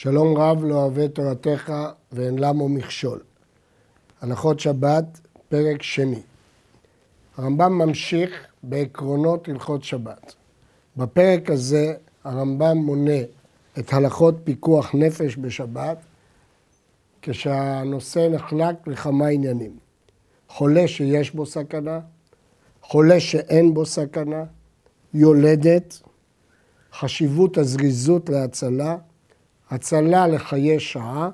שלום רב לא אוהב תורתך ואין למו מכשול. הלכות שבת, פרק שני. הרמב"ם ממשיך בעקרונות הלכות שבת. בפרק הזה הרמב"ם מונה את הלכות פיקוח נפש בשבת, כשהנושא נחלק לכמה עניינים. חולה שיש בו סכנה, חולה שאין בו סכנה, יולדת, חשיבות הזריזות להצלה, הצלה לחיי שעה,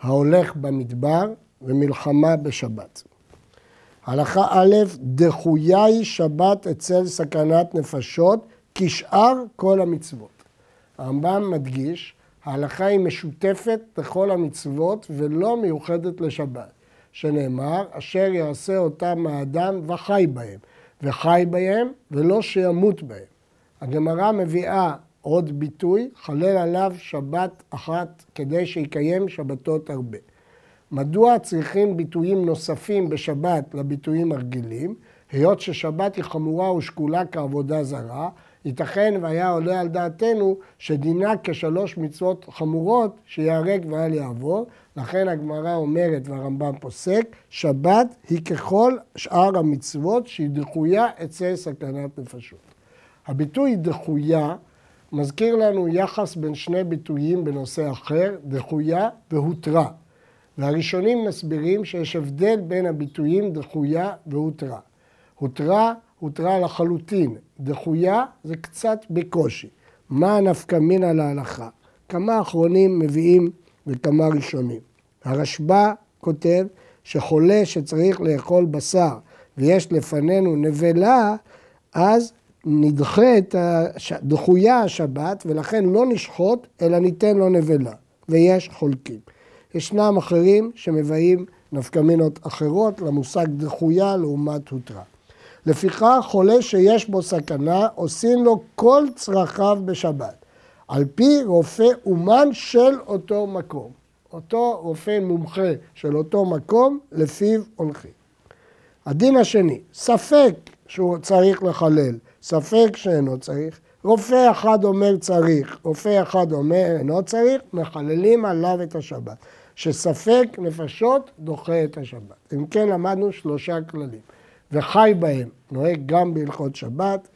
ההולך במדבר ומלחמה בשבת. הלכה א', דחויה היא שבת אצל סכנת נפשות כשאר כל המצוות. הרמב"ם מדגיש, ההלכה היא משותפת לכל המצוות ולא מיוחדת לשבת, שנאמר, אשר יעשה אותם האדם וחי בהם, וחי בהם ולא שימות בהם. הגמרא מביאה עוד ביטוי, חלל עליו שבת אחת כדי שיקיים שבתות הרבה. מדוע צריכים ביטויים נוספים בשבת לביטויים הרגילים? היות ששבת היא חמורה ושקולה כעבודה זרה, ייתכן והיה עולה על דעתנו שדינה כשלוש מצוות חמורות שיהרג ואל יעבור, לכן הגמרא אומרת והרמב"ם פוסק, שבת היא ככל שאר המצוות שהיא דחויה אצל סכנת נפשות. הביטוי דחויה מזכיר לנו יחס בין שני ביטויים בנושא אחר, דחויה והותרה. והראשונים מסבירים שיש הבדל בין הביטויים דחויה והותרה. הותרה, הותרה לחלוטין. דחויה זה קצת בקושי. מה הנפקא מינה להלכה? כמה אחרונים מביאים וכמה ראשונים. הרשב"א כותב שחולה שצריך לאכול בשר ויש לפנינו נבלה, אז נדחה את דחויה השבת ולכן לא נשחוט אלא ניתן לו נבלה ויש חולקים. ישנם אחרים שמבאים נפקמינות אחרות למושג דחויה לעומת הותרה. לפיכך חולה שיש בו סכנה עושים לו כל צרכיו בשבת על פי רופא אומן של אותו מקום. אותו רופא מומחה של אותו מקום לפיו הולכים. הדין השני, ספק שהוא צריך לחלל, ספק שאינו צריך, רופא אחד אומר צריך, רופא אחד אומר אינו צריך, מחללים עליו את השבת. שספק נפשות דוחה את השבת. אם כן למדנו שלושה כללים. וחי בהם, נוהג גם בהלכות שבת,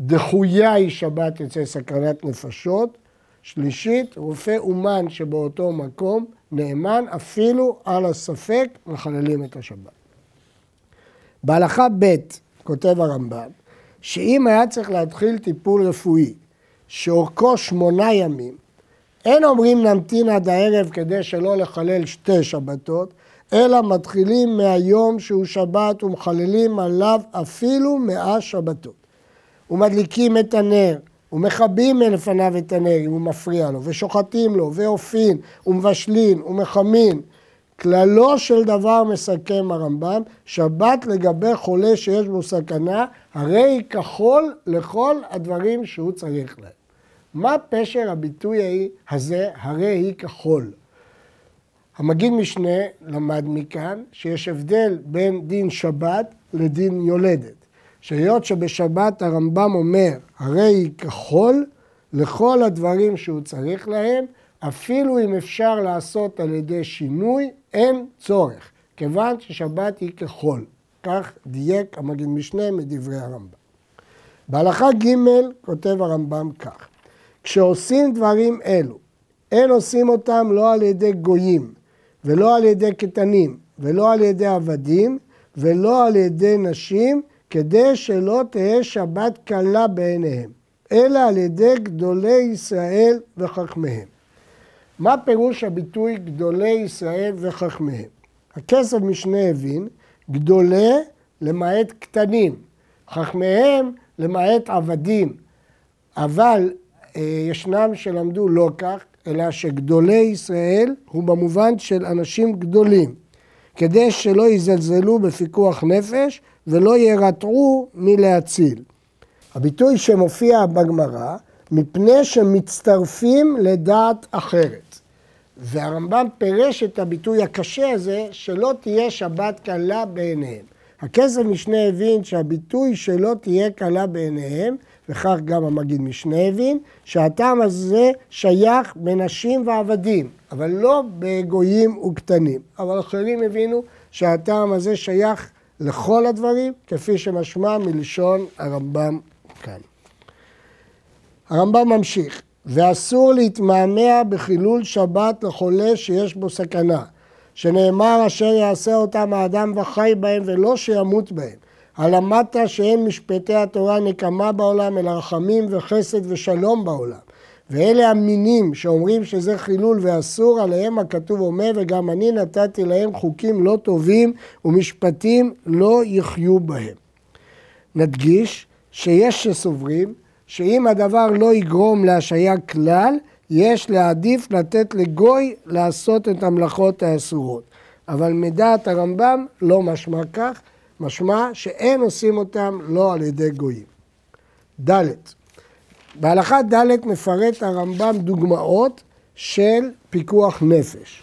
דחויה היא שבת יוצא סכנת נפשות, שלישית, רופא אומן שבאותו מקום נאמן אפילו על הספק מחללים את השבת. בהלכה ב', כותב הרמב"ם, שאם היה צריך להתחיל טיפול רפואי שאורכו שמונה ימים, אין אומרים נמתין עד הערב כדי שלא לחלל שתי שבתות, אלא מתחילים מהיום שהוא שבת ומחללים עליו אפילו מאה שבתות. ומדליקים את הנר, ומכבים מלפניו את הנר אם הוא מפריע לו, ושוחטים לו, ואופין, ומבשלין, ומחמין. כללו של דבר מסכם הרמב"ם, שבת לגבי חולה שיש בו סכנה, הרי היא כחול לכל הדברים שהוא צריך להם. מה פשר הביטוי הזה, הרי היא כחול? המגיד משנה למד מכאן שיש הבדל בין דין שבת לדין יולדת. שהיות שבשבת הרמב"ם אומר, הרי היא כחול לכל הדברים שהוא צריך להם, אפילו אם אפשר לעשות על ידי שינוי, אין צורך, כיוון ששבת היא כחול. כך דייק המגיד משנה מדברי הרמב"ם. בהלכה ג' כותב הרמב"ם כך: כשעושים דברים אלו, אין עושים אותם לא על ידי גויים, ולא על ידי קטנים, ולא על ידי עבדים, ולא על ידי נשים, כדי שלא תהא שבת קלה בעיניהם, אלא על ידי גדולי ישראל וחכמיהם. מה פירוש הביטוי גדולי ישראל וחכמיהם? הכסף משנה הבין, גדולי למעט קטנים, חכמיהם למעט עבדים, אבל אה, ישנם שלמדו לא כך, אלא שגדולי ישראל הוא במובן של אנשים גדולים, כדי שלא יזלזלו בפיקוח נפש ולא ירתעו מלהציל. הביטוי שמופיע בגמרא, מפני שמצטרפים לדעת אחרת. והרמב"ם פירש את הביטוי הקשה הזה, שלא תהיה שבת קלה בעיניהם. הכסף משנה הבין שהביטוי שלא תהיה קלה בעיניהם, וכך גם המגיד משנה הבין, שהטעם הזה שייך בנשים ועבדים, אבל לא בגויים וקטנים. אבל אחרים הבינו שהטעם הזה שייך לכל הדברים, כפי שמשמע מלשון הרמב"ם כאן. הרמב"ם ממשיך, ואסור להתמהמה בחילול שבת לחולה שיש בו סכנה, שנאמר אשר יעשה אותם האדם וחי בהם ולא שימות בהם. הלמדת שאין משפטי התורה נקמה בעולם, אלא רחמים וחסד ושלום בעולם. ואלה המינים שאומרים שזה חילול ואסור, עליהם הכתוב אומר, וגם אני נתתי להם חוקים לא טובים ומשפטים לא יחיו בהם. נדגיש שיש שסוברים שאם הדבר לא יגרום להשעיה כלל, יש להעדיף לתת לגוי לעשות את המלאכות האסורות. אבל מדעת הרמב"ם לא משמע כך, משמע שאין עושים אותם לא על ידי גויים. ד' בהלכה ד' מפרט הרמב"ם דוגמאות של פיקוח נפש.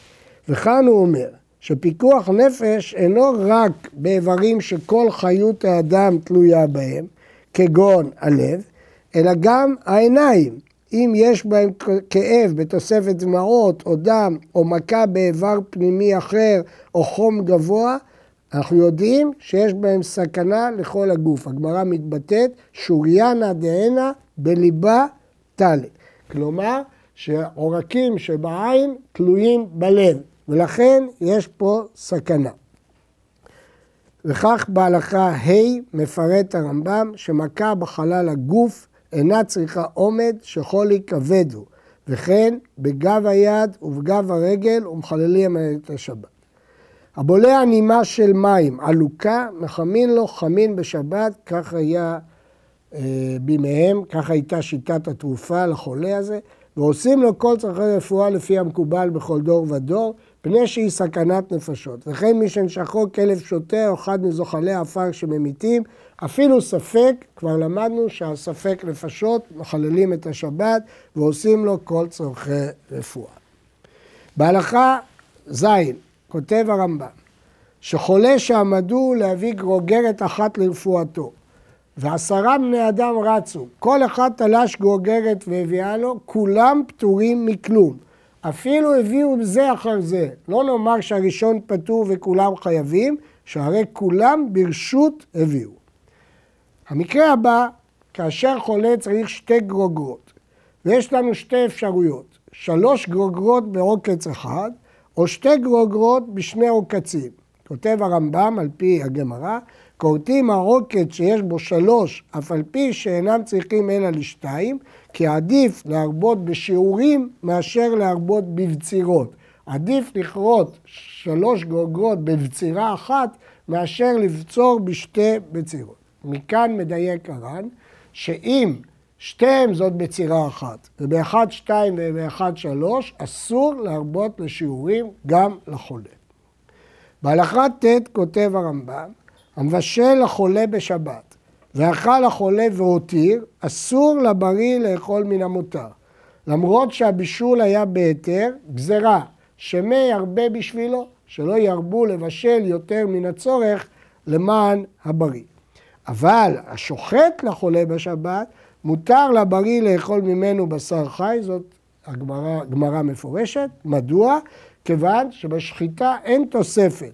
וכאן הוא אומר שפיקוח נפש אינו רק באיברים שכל חיות האדם תלויה בהם, כגון הלב, אלא גם העיניים. אם יש בהם כאב בתוספת דמעות או דם או מכה באיבר פנימי אחר או חום גבוה, אנחנו יודעים שיש בהם סכנה לכל הגוף. הגמרא מתבטאת שוריאנה דהנה בליבה טלי. כלומר, שעורקים שבעין תלויים בלב, ולכן יש פה סכנה. וכך בהלכה ה' מפרט הרמב"ם שמכה בחלל הגוף אינה צריכה עומד שחולי כבד הוא, וכן בגב היד ובגב הרגל ומחללים את השבת. הבולע נימה של מים, עלוקה, מחמין לו חמין בשבת, כך היה אה, בימיהם, כך הייתה שיטת התרופה לחולה הזה, ועושים לו כל צרכי רפואה לפי המקובל בכל דור ודור, פני שהיא סכנת נפשות. וכן מי שנשכו כלב שוטה או אחד מזוחלי עפר שממיתים, אפילו ספק, כבר למדנו שהספק נפשות מחללים את השבת ועושים לו כל צורכי רפואה. בהלכה ז', כותב הרמב"ם, שחולה שעמדו להביא גרוגרת אחת לרפואתו, ועשרה בני אדם רצו, כל אחד תלש גרוגרת והביאה לו, כולם פטורים מכלום. אפילו הביאו זה אחר זה. לא נאמר שהראשון פטור וכולם חייבים, שהרי כולם ברשות הביאו. המקרה הבא, כאשר חולה צריך שתי גרוגרות, ויש לנו שתי אפשרויות, שלוש גרוגרות בעוקץ אחד, או שתי גרוגרות בשני עוקצים. כותב הרמב"ם על פי הגמרא, כורתים העוקץ שיש בו שלוש, אף על פי שאינם צריכים אלא לשתיים, כי עדיף להרבות בשיעורים מאשר להרבות בבצירות. עדיף לכרות שלוש גרוגרות בבצירה אחת מאשר לבצור בשתי בצירות. מכאן מדייק הר"ן, שאם שתיהם זאת בצירה אחת, ובאחד שתיים ובאחד שלוש, אסור להרבות לשיעורים גם לחולה. בהלכה ט' כותב הרמב"ם, המבשל לחולה בשבת, ואכל החולה והותיר, אסור לבריא לאכול מן המותר. למרות שהבישול היה בהיתר, גזרה, שמי ירבה בשבילו, שלא ירבו לבשל יותר מן הצורך למען הבריא. אבל השוחט לחולה בשבת, מותר לבריא לאכול ממנו בשר חי, זאת הגמרא מפורשת. מדוע? כיוון שבשחיטה אין תוספת.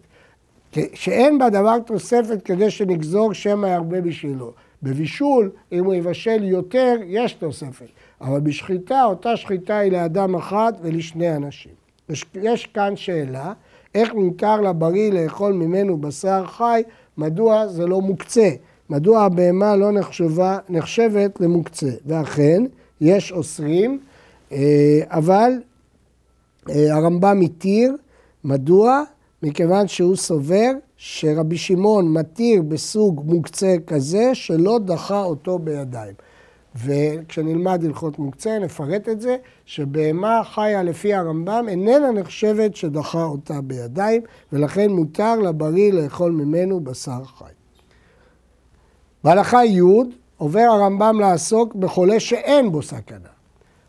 שאין בדבר תוספת כדי שנגזור שמא ירבה בשבילו. בבישול, אם הוא יבשל יותר, יש תוספת. אבל בשחיטה, אותה שחיטה היא לאדם אחד ולשני אנשים. יש, יש כאן שאלה, איך מותר לבריא לאכול ממנו בשר חי, מדוע זה לא מוקצה? מדוע הבהמה לא נחשבה, נחשבת למוקצה? ואכן, יש אוסרים, אה, אבל אה, הרמב"ם התיר, מדוע? מכיוון שהוא סובר שרבי שמעון מתיר בסוג מוקצה כזה שלא דחה אותו בידיים. וכשנלמד הלכות מוקצה נפרט את זה, שבהמה חיה לפי הרמב"ם איננה נחשבת שדחה אותה בידיים, ולכן מותר לבריא לאכול ממנו בשר חי. בהלכה י' עובר הרמב"ם לעסוק בחולה שאין בו סכנה.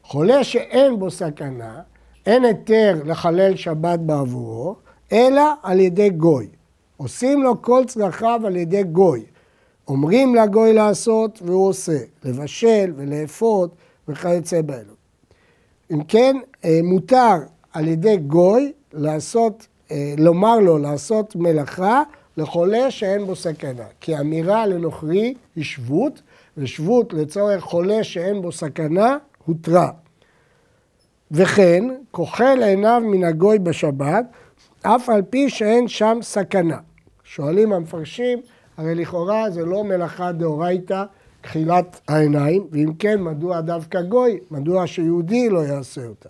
חולה שאין בו סכנה, אין היתר לחלל שבת בעבורו, אלא על ידי גוי. עושים לו כל צרכיו על ידי גוי. אומרים לגוי לעשות והוא עושה, לבשל ולאפות וכיוצא באלו. אם כן, אה, מותר על ידי גוי לעשות, אה, לומר לו לעשות מלאכה לחולה שאין בו סכנה. כי אמירה לנוכרי היא שבות, ושבות לצורך חולה שאין בו סכנה הותרה. וכן, כוחל עיניו מן הגוי בשבת, אף על פי שאין שם סכנה. שואלים המפרשים, הרי לכאורה זה לא מלאכה דאורייתא, כחילת העיניים, ואם כן, מדוע דווקא גוי? מדוע שיהודי לא יעשה אותה?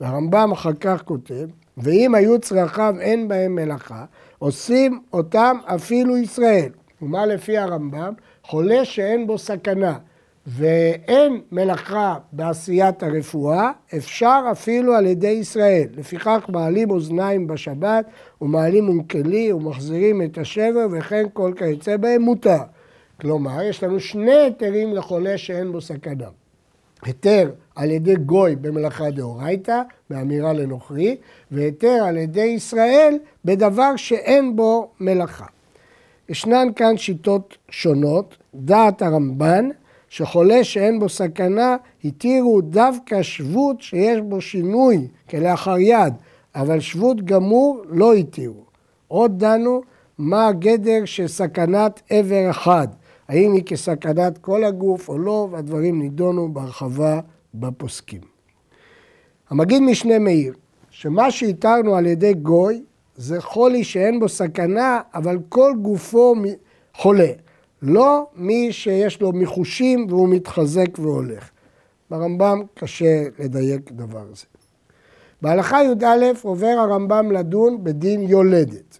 והרמב"ם אחר כך כותב, ואם היו צרכיו אין בהם מלאכה, עושים אותם אפילו ישראל. ומה לפי הרמב"ם? חולה שאין בו סכנה ואין מלאכה בעשיית הרפואה, אפשר אפילו על ידי ישראל. לפיכך מעלים אוזניים בשבת ומעלים אונקלי ומחזירים את השבר וכן כל כיוצא בהם מותר. כלומר, יש לנו שני היתרים לחולה שאין בו סכנה. היתר על ידי גוי במלאכה דאורייתא, באמירה לנוכרי, והיתר על ידי ישראל בדבר שאין בו מלאכה. ישנן כאן שיטות שונות, דעת הרמב"ן, שחולה שאין בו סכנה, התירו דווקא שבות שיש בו שינוי כלאחר יד, אבל שבות גמור לא התירו. עוד דנו מה הגדר של סכנת עבר אחד, האם היא כסכנת כל הגוף או לא, והדברים נידונו בהרחבה בפוסקים. המגיד משנה מאיר, שמה שהתרנו על ידי גוי זה חולי שאין בו סכנה, אבל כל גופו חולה. לא מי שיש לו מיחושים והוא מתחזק והולך. ברמב"ם קשה לדייק דבר זה. בהלכה י"א עובר הרמב"ם לדון בדין יולדת.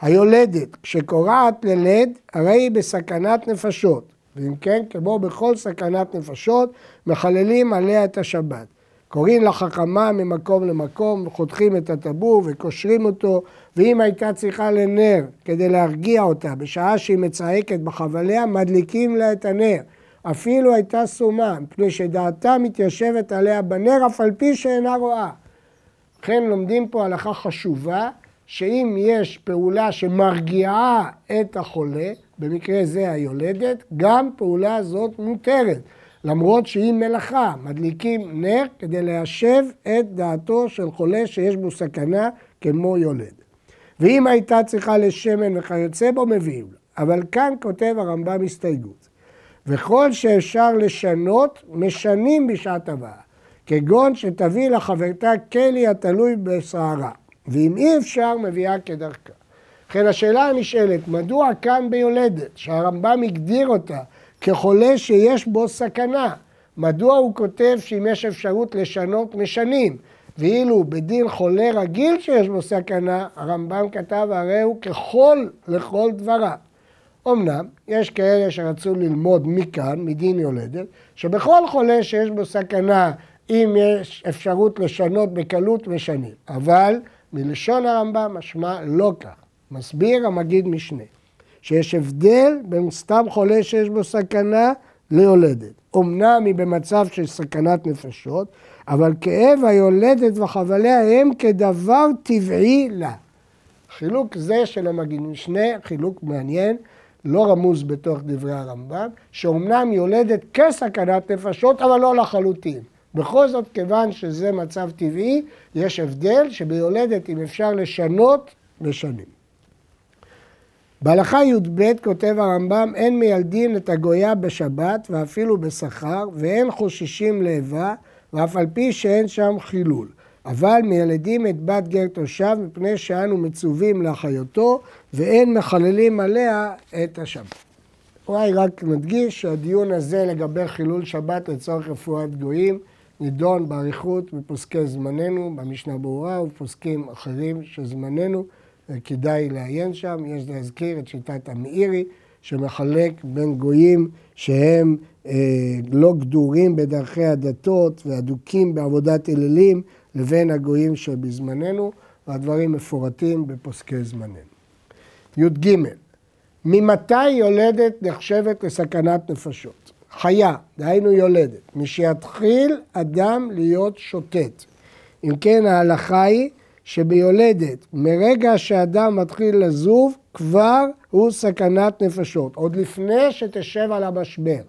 היולדת, כשקורעת ללד, הרי היא בסכנת נפשות, ואם כן, כמו בכל סכנת נפשות, מחללים עליה את השבת. קוראים לחכמה ממקום למקום, חותכים את הטבור וקושרים אותו, ואם הייתה צריכה לנר כדי להרגיע אותה, בשעה שהיא מצעקת בחבליה, מדליקים לה את הנר. אפילו הייתה סומה, מפני שדעתה מתיישבת עליה בנר, אף על פי שאינה רואה. לכן לומדים פה הלכה חשובה, שאם יש פעולה שמרגיעה את החולה, במקרה זה היולדת, גם פעולה זאת מותרת. למרות שהיא מלאכה, מדליקים נר כדי ליישב את דעתו של חולה שיש בו סכנה כמו יולד. ואם הייתה צריכה לשמן וכיוצא בו, מביאים לה. אבל כאן כותב הרמב"ם הסתייגות. וכל שאפשר לשנות, משנים בשעת הבאה. כגון שתביא לחברתה כלי התלוי בשערה. ואם אי אפשר, מביאה כדרכה. לכן השאלה הנשאלת, מדוע כאן ביולדת, שהרמב"ם הגדיר אותה כחולה שיש בו סכנה. מדוע הוא כותב שאם יש אפשרות לשנות, משנים? ואילו בדין חולה רגיל שיש בו סכנה, הרמב"ם כתב הרי הוא ככל לכל דבריו. אמנם, יש כאלה שרצו ללמוד מכאן, מדין יולדת, שבכל חולה שיש בו סכנה, אם יש אפשרות לשנות בקלות, משנים. אבל מלשון הרמב"ם משמע לא כך. מסביר המגיד משנה. שיש הבדל בין סתם חולה שיש בו סכנה ליולדת. אמנם היא במצב של סכנת נפשות, אבל כאב היולדת וחבליה הם כדבר טבעי לה. חילוק זה של המגיד משנה, חילוק מעניין, לא רמוז בתוך דברי הרמב"ם, שאומנם יולדת כסכנת נפשות, אבל לא לחלוטין. בכל זאת, כיוון שזה מצב טבעי, יש הבדל שביולדת, אם אפשר לשנות, משנים. בהלכה י"ב כותב הרמב"ם, אין מיילדין את הגויה בשבת ואפילו בשכר, ואין חוששים לאיבה, ואף על פי שאין שם חילול. אבל מיילדים את בת גר תושב מפני שאנו מצווים לאחיותו, ואין מחללים עליה את השבת. אולי רק נדגיש שהדיון הזה לגבי חילול שבת לצורך רפואת גויים נידון באריכות בפוסקי זמננו, במשנה ברורה ובפוסקים אחרים של זמננו. כדאי לעיין שם, יש להזכיר את שיטת המאירי, שמחלק בין גויים שהם אה, לא גדורים בדרכי הדתות ואדוקים בעבודת אלילים, לבין הגויים שבזמננו, והדברים מפורטים בפוסקי זמננו. י"ג, ממתי יולדת נחשבת לסכנת נפשות? חיה, דהיינו יולדת, משיתחיל אדם להיות שוטט. אם כן, ההלכה היא שביולדת, מרגע שאדם מתחיל לזוב, כבר הוא סכנת נפשות, עוד לפני שתשב על המשבר.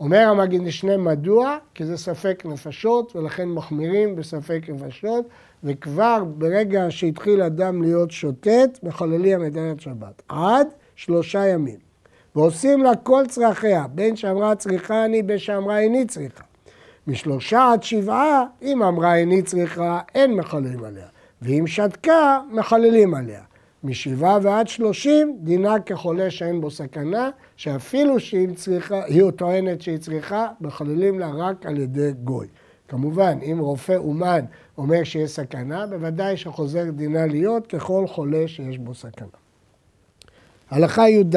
אומר המגיד משנה מדוע? כי זה ספק נפשות ולכן מחמירים בספק נפשות וכבר ברגע שהתחיל אדם להיות שוטט מחוללים את שבת עד שלושה ימים ועושים לה כל צרכיה בין שאמרה צריכה אני בין שאמרה איני צריכה משלושה עד שבעה אם אמרה איני צריכה אין מחוללים עליה ואם שתקה מחוללים עליה משבעה ועד שלושים, דינה כחולה שאין בו סכנה, שאפילו שהיא צריכה, היא טוענת שהיא צריכה, מחוללים לה רק על ידי גוי. כמובן, אם רופא אומן אומר שיש סכנה, בוודאי שחוזר דינה להיות ככל חולה שיש בו סכנה. הלכה י"ד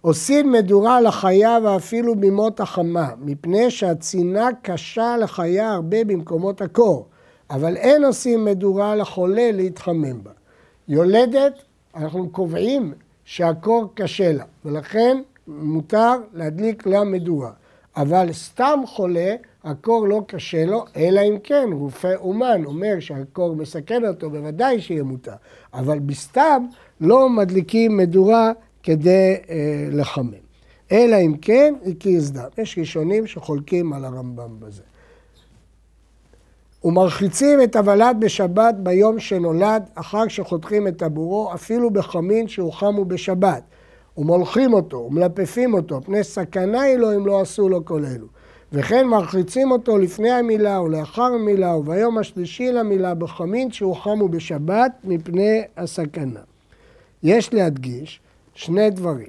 עושים מדורה לחיה ואפילו בימות החמה, מפני שהצינה קשה לחיה הרבה במקומות הקור, אבל אין עושים מדורה לחולה להתחמם בה. יולדת, אנחנו קובעים שהקור קשה לה, ולכן מותר להדליק לה מדורה. אבל סתם חולה, הקור לא קשה לו, אלא אם כן רופא אומן אומר שהקור מסכן אותו, בוודאי שיהיה מותר. אבל בסתם לא מדליקים מדורה כדי אה, לחמם. אלא אם כן הקיז דם. יש ראשונים שחולקים על הרמב"ם בזה. ומרחיצים את הוולד בשבת ביום שנולד, אחר שחותכים את טבורו, אפילו בחמין שהוחמו בשבת. ומולכים אותו, ומלפפים אותו, פני סכנה היא לו אם לא עשו לו כל אלו. וכן מרחיצים אותו לפני המילה ולאחר המילה וביום השלישי למילה בחמין שהוחמו בשבת מפני הסכנה. יש להדגיש שני דברים.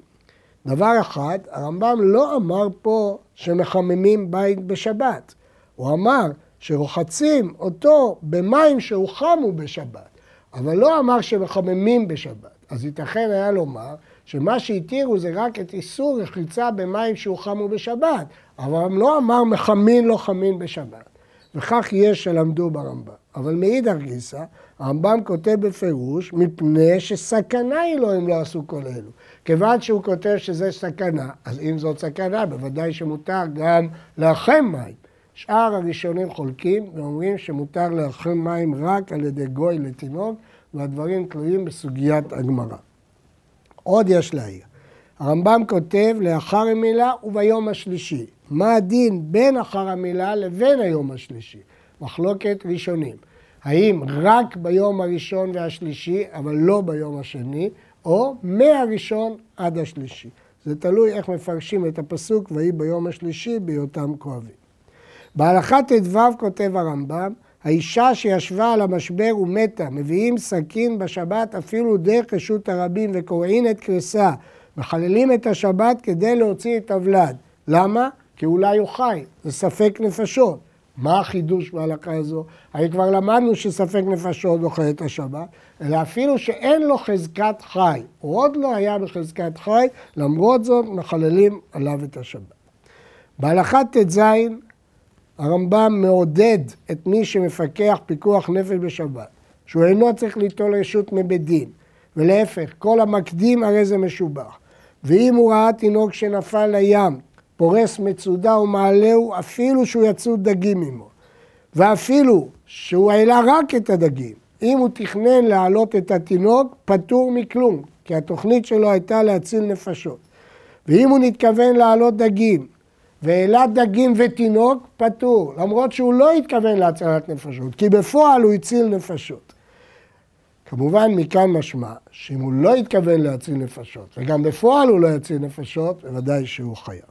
דבר אחד, הרמב"ם לא אמר פה שמחממים בית בשבת. הוא אמר שרוחצים אותו במים שהוחמו בשבת, אבל לא אמר שמחממים בשבת. אז ייתכן היה לומר שמה שהתירו זה רק את איסור רחיצה במים שהוחמו בשבת, אבל לא אמר מחמין לא חמין בשבת. וכך יש שלמדו ברמב"ם. אבל מאידך גיסא, הרמב"ם כותב בפירוש, מפני שסכנה היא לו אם לא עשו כל אלו. כיוון שהוא כותב שזה סכנה, אז אם זאת סכנה, בוודאי שמותר גם לאחם מים. שאר הראשונים חולקים ואומרים שמותר להרחיב מים רק על ידי גוי לתינוק, והדברים תלויים בסוגיית הגמרא. עוד יש להעיר. הרמב"ם כותב לאחר המילה וביום השלישי. מה הדין בין אחר המילה לבין היום השלישי? מחלוקת ראשונים. האם רק ביום הראשון והשלישי, אבל לא ביום השני, או מהראשון עד השלישי. זה תלוי איך מפרשים את הפסוק ויהי ביום השלישי בהיותם כואבים. בהלכה ט"ו כותב הרמב"ם, האישה שישבה על המשבר ומתה, מביאים סכין בשבת אפילו דרך רשות הרבים וקוראים את קריסה, מחללים את השבת כדי להוציא את הוולד. למה? כי אולי הוא חי, זה ספק נפשות. מה החידוש בהלכה הזו? הרי כבר למדנו שספק נפשות דוחה את השבת, אלא אפילו שאין לו חזקת חי, הוא עוד לא היה בחזקת חי, למרות זאת מחללים עליו את השבת. בהלכה ט"ז הרמב"ם מעודד את מי שמפקח פיקוח נפש בשבת, שהוא אינו צריך ליטול רשות מבית דין, ולהפך, כל המקדים הרי זה משובח. ואם הוא ראה תינוק שנפל לים, פורס מצודה ומעלהו, אפילו שהוא יצאו דגים עמו, ואפילו שהוא העלה רק את הדגים, אם הוא תכנן להעלות את התינוק, פטור מכלום, כי התוכנית שלו הייתה להציל נפשות. ואם הוא נתכוון להעלות דגים, והעלה דגים ותינוק, פטור, למרות שהוא לא התכוון להצלת נפשות, כי בפועל הוא הציל נפשות. כמובן מכאן משמע שאם הוא לא התכוון להציל נפשות, וגם בפועל הוא לא יציל נפשות, בוודאי שהוא חייב.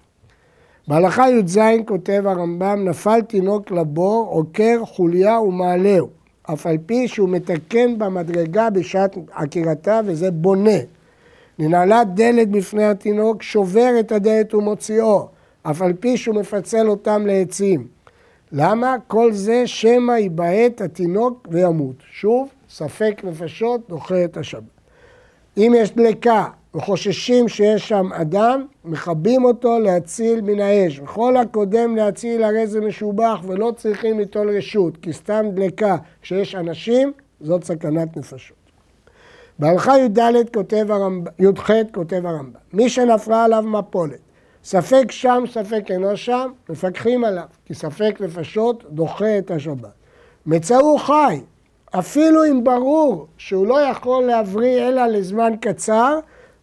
בהלכה י"ז כותב הרמב"ם, נפל תינוק לבור, עוקר חוליה ומעלהו, אף על פי שהוא מתקן במדרגה בשעת עקירתה, וזה בונה. ננעלה דלת בפני התינוק, שובר את הדלת ומוציאו. אף על פי שהוא מפצל אותם לעצים. למה? כל זה שמא ייבעט התינוק וימות. שוב, ספק נפשות דוחה את השבת. אם יש דלקה וחוששים שיש שם אדם, מכבים אותו להציל מן האש. וכל הקודם להציל הרי זה משובח ולא צריכים ליטול רשות, כי סתם דלקה כשיש אנשים, זאת סכנת נפשות. בהלכה י"ד כותב הרמב"ם, י"ח כותב הרמב"ם, מי שנפלה עליו מפולת ספק שם, ספק אינו שם, מפקחים עליו, כי ספק נפשות דוחה את השבת. מצאו חי, אפילו אם ברור שהוא לא יכול להבריא אלא לזמן קצר,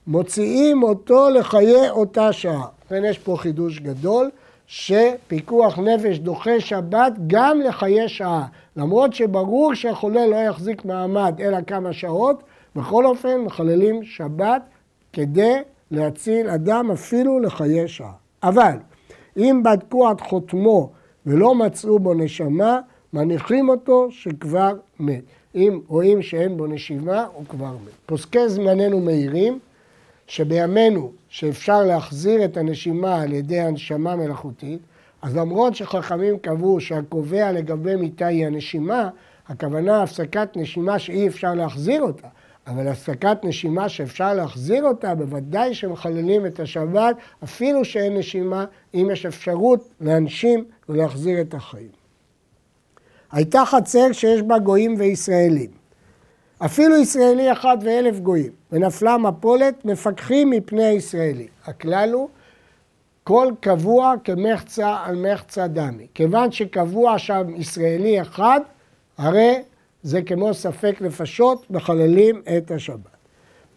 מוציאים אותו לחיי אותה שעה. ובכן יש פה חידוש גדול, שפיקוח נפש דוחה שבת גם לחיי שעה. למרות שברור שהחולה לא יחזיק מעמד אלא כמה שעות, בכל אופן מחללים שבת כדי להציל אדם אפילו לחיי שעה. אבל אם בדקו עד חותמו ולא מצאו בו נשמה, מניחים אותו שכבר מת. אם רואים שאין בו נשימה, הוא כבר מת. פוסקי זמננו מהירים שבימינו שאפשר להחזיר את הנשימה על ידי הנשמה מלאכותית, אז למרות שחכמים קבעו שהקובע לגבי מיטה היא הנשימה, הכוונה הפסקת נשימה שאי אפשר להחזיר אותה. אבל הפסקת נשימה שאפשר להחזיר אותה, בוודאי שמחללים את השבת, אפילו שאין נשימה, אם יש אפשרות להנשים ולהחזיר את החיים. הייתה חצר שיש בה גויים וישראלים. אפילו ישראלי אחד ואלף גויים, ונפלה מפולת, מפקחים מפני הישראלי. הכלל הוא, כל קבוע כמחצה על מחצה דמי. כיוון שקבוע שם ישראלי אחד, הרי זה כמו ספק נפשות, מחללים את השבת.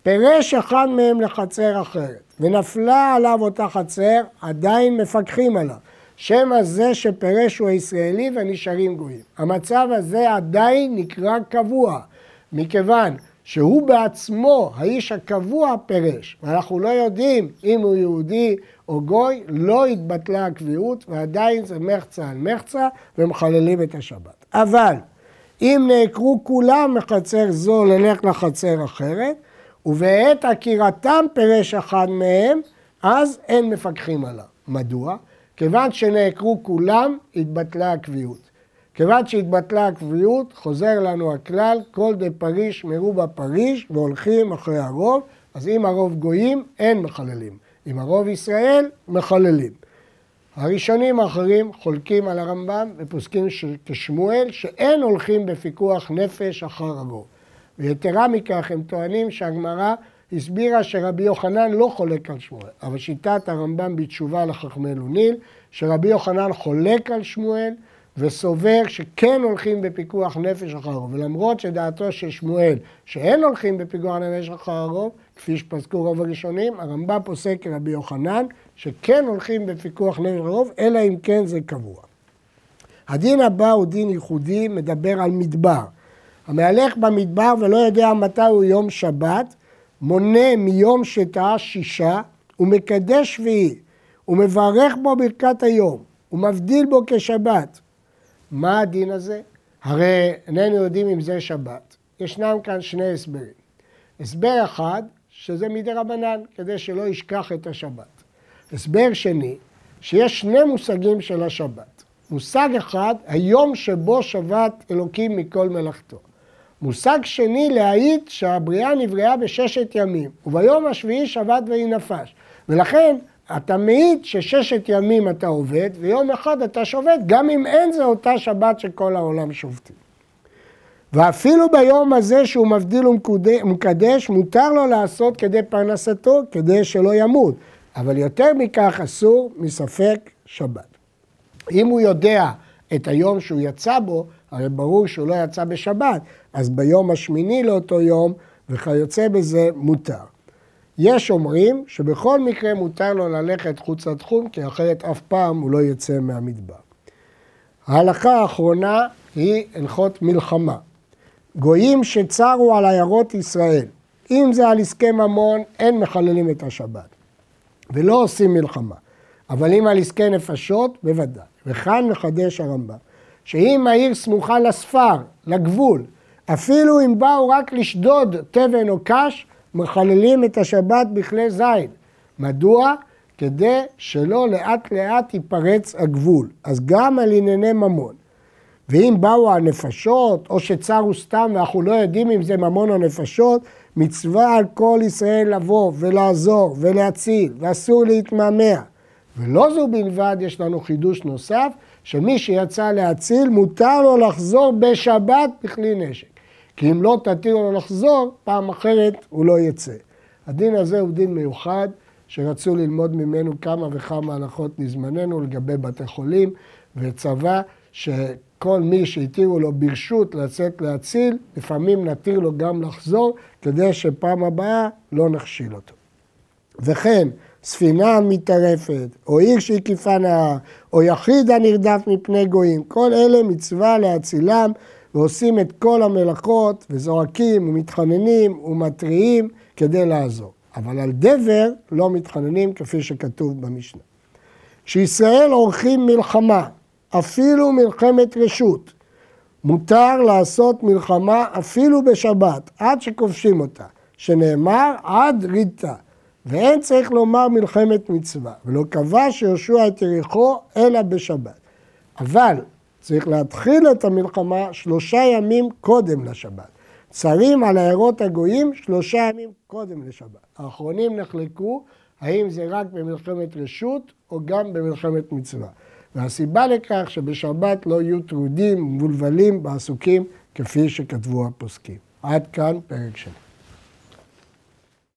פירש אחד מהם לחצר אחרת, ונפלה עליו אותה חצר, עדיין מפקחים עליו. שמא זה שפירש הוא הישראלי ונשארים גויים. המצב הזה עדיין נקרא קבוע, מכיוון שהוא בעצמו, האיש הקבוע פירש, ואנחנו לא יודעים אם הוא יהודי או גוי, לא התבטלה הקביעות, ועדיין זה מחצה על מחצה, ומחללים את השבת. אבל אם נעקרו כולם מחצר זו ללך לחצר אחרת, ובעת עקירתם פירש אחד מהם, אז אין מפקחים עליו. מדוע? כיוון שנעקרו כולם, התבטלה הקביעות. כיוון שהתבטלה הקביעות, חוזר לנו הכלל, כל דה פריש מרובה פריש, והולכים אחרי הרוב, אז אם הרוב גויים, אין מחללים. אם הרוב ישראל, מחללים. הראשונים האחרים חולקים על הרמב"ם ופוסקים כשמואל, שאין הולכים בפיקוח נפש אחר הרוב. ויתרה מכך, הם טוענים שהגמרא הסבירה שרבי יוחנן לא חולק על שמואל, אבל שיטת הרמב"ם בתשובה לחכמי לוניל, שרבי יוחנן חולק על שמואל וסובר שכן הולכים בפיקוח נפש אחר הרוב, ולמרות שדעתו של שמואל שאין הולכים בפיקוח נפש אחר הרוב, כפי שפסקו רוב הראשונים, הרמב"ם פוסק כרבי יוחנן, שכן הולכים בפיקוח נפש אחר הרוב, אלא אם כן זה קבוע. הדין הבא הוא דין ייחודי, מדבר על מדבר. המהלך במדבר ולא יודע מתי הוא יום שבת, מונה מיום שטעה שישה ומקדש שביעי, ומברך בו ברכת היום, ומבדיל בו כשבת. מה הדין הזה? הרי איננו יודעים אם זה שבת. ישנם כאן שני הסברים. הסבר אחד, שזה מדי רבנן, כדי שלא ישכח את השבת. הסבר שני, שיש שני מושגים של השבת. מושג אחד, היום שבו שבת אלוקים מכל מלאכתו. מושג שני, להעיד שהבריאה נבראה בששת ימים, וביום השביעי שבת ויהי נפש. ולכן אתה מעיד שששת ימים אתה עובד, ויום אחד אתה שובת, גם אם אין זה אותה שבת שכל העולם שובתים. ואפילו ביום הזה שהוא מבדיל ומקדש, מותר לו לעשות כדי פרנסתו, כדי שלא ימות. אבל יותר מכך אסור מספק שבת. אם הוא יודע את היום שהוא יצא בו, הרי ברור שהוא לא יצא בשבת, אז ביום השמיני לאותו יום וכיוצא בזה מותר. יש אומרים שבכל מקרה מותר לו ללכת חוץ לתחום, כי אחרת אף פעם הוא לא יצא מהמדבר. ההלכה האחרונה היא הלכות מלחמה. גויים שצרו על עיירות ישראל, אם זה על עסקי ממון, אין מחללים את השבת. ולא עושים מלחמה. אבל אם על עסקי נפשות, בוודאי. וכאן מחדש הרמב"ם, שאם העיר סמוכה לספר, לגבול, אפילו אם באו רק לשדוד תבן או קש, מחללים את השבת בכלי זין. מדוע? כדי שלא לאט לאט ייפרץ הגבול. אז גם על ענייני ממון. ואם באו הנפשות, או שצרו סתם ואנחנו לא יודעים אם זה ממון או נפשות, מצווה על כל ישראל לבוא ולעזור ולהציל, ואסור להתמהמה. ולא זו בלבד, יש לנו חידוש נוסף, שמי שיצא להציל, מותר לו לחזור בשבת בכלי נשק. כי אם לא תתירו לו לחזור, פעם אחרת הוא לא יצא. הדין הזה הוא דין מיוחד, שרצו ללמוד ממנו כמה וכמה הלכות מזמננו לגבי בתי חולים וצבא, שכל מי שהתירו לו ברשות לצאת להציל, לפעמים נתיר לו גם לחזור, כדי שפעם הבאה לא נכשיל אותו. וכן, ספינה מטרפת, או עיר שהקיפה נהר, או יחיד הנרדף מפני גויים, כל אלה מצווה להצילם, ועושים את כל המלאכות, וזועקים, ומתחננים, ומתריעים, כדי לעזור. אבל על דבר לא מתחננים כפי שכתוב במשנה. כשישראל עורכים מלחמה, אפילו מלחמת רשות, מותר לעשות מלחמה אפילו בשבת, עד שכובשים אותה, שנאמר עד ריתה, ואין צריך לומר מלחמת מצווה, ולא קבע שיהושע את יריחו אלא בשבת. אבל צריך להתחיל את המלחמה שלושה ימים קודם לשבת. צרים על עיירות הגויים שלושה ימים קודם לשבת. האחרונים נחלקו האם זה רק במלחמת רשות או גם במלחמת מצווה. והסיבה לכך שבשבת לא יהיו טרודים, מבולבלים, בעסוקים, כפי שכתבו הפוסקים. עד כאן פרק שני.